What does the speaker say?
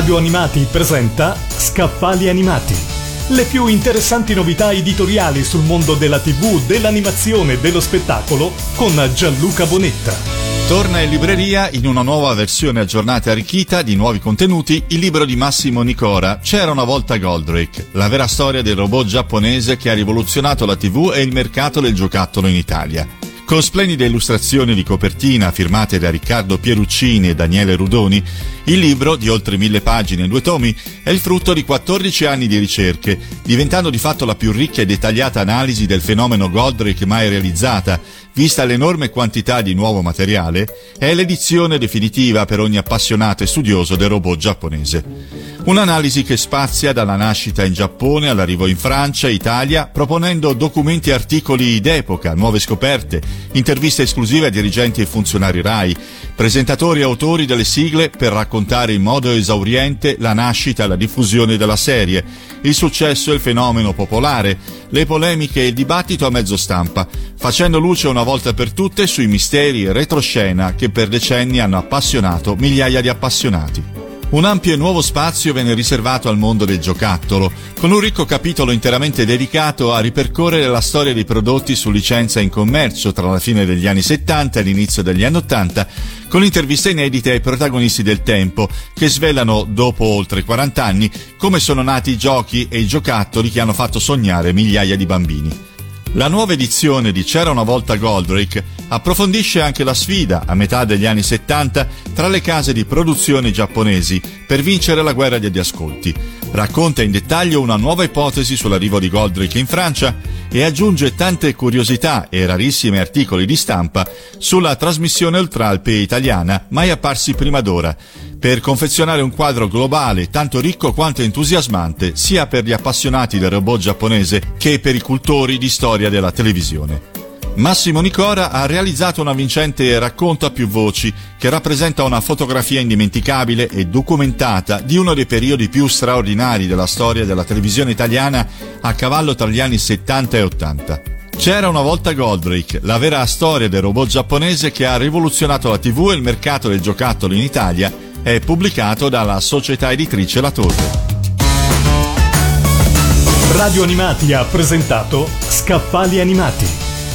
Radio Animati presenta Scaffali Animati. Le più interessanti novità editoriali sul mondo della TV, dell'animazione e dello spettacolo con Gianluca Bonetta. Torna in libreria in una nuova versione aggiornata e arricchita di nuovi contenuti il libro di Massimo Nicora C'era una volta Goldrake, la vera storia del robot giapponese che ha rivoluzionato la TV e il mercato del giocattolo in Italia. Con splendide illustrazioni di copertina firmate da Riccardo Pieruccini e Daniele Rudoni, il libro, di oltre mille pagine e due tomi, è il frutto di 14 anni di ricerche, diventando di fatto la più ricca e dettagliata analisi del fenomeno Goldrake mai realizzata, vista l'enorme quantità di nuovo materiale, è l'edizione definitiva per ogni appassionato e studioso del robot giapponese. Un'analisi che spazia dalla nascita in Giappone all'arrivo in Francia e Italia, proponendo documenti e articoli d'epoca, nuove scoperte, interviste esclusive a dirigenti e funzionari RAI, presentatori e autori delle sigle per raccontare in modo esauriente la nascita e la diffusione della serie, il successo e il fenomeno popolare, le polemiche e il dibattito a mezzo stampa, facendo luce una volta per tutte sui misteri e retroscena che per decenni hanno appassionato migliaia di appassionati. Un ampio e nuovo spazio venne riservato al mondo del giocattolo, con un ricco capitolo interamente dedicato a ripercorrere la storia dei prodotti su licenza in commercio tra la fine degli anni 70 e l'inizio degli anni 80, con interviste inedite ai protagonisti del tempo, che svelano, dopo oltre 40 anni, come sono nati i giochi e i giocattoli che hanno fatto sognare migliaia di bambini. La nuova edizione di C'era una volta Goldrake approfondisce anche la sfida, a metà degli anni 70, tra le case di produzione giapponesi per vincere la guerra degli ascolti. Racconta in dettaglio una nuova ipotesi sull'arrivo di Goldrake in Francia e aggiunge tante curiosità e rarissimi articoli di stampa sulla trasmissione Oltralpe italiana mai apparsi prima d'ora, per confezionare un quadro globale tanto ricco quanto entusiasmante sia per gli appassionati del robot giapponese che per i cultori di storia della televisione. Massimo Nicora ha realizzato una vincente racconto a più voci che rappresenta una fotografia indimenticabile e documentata di uno dei periodi più straordinari della storia della televisione italiana a cavallo tra gli anni 70 e 80. C'era una volta Goldrake, la vera storia del robot giapponese che ha rivoluzionato la TV e il mercato del giocattolo in Italia è pubblicato dalla società editrice La Torre. Radio Animati ha presentato Scaffali Animati.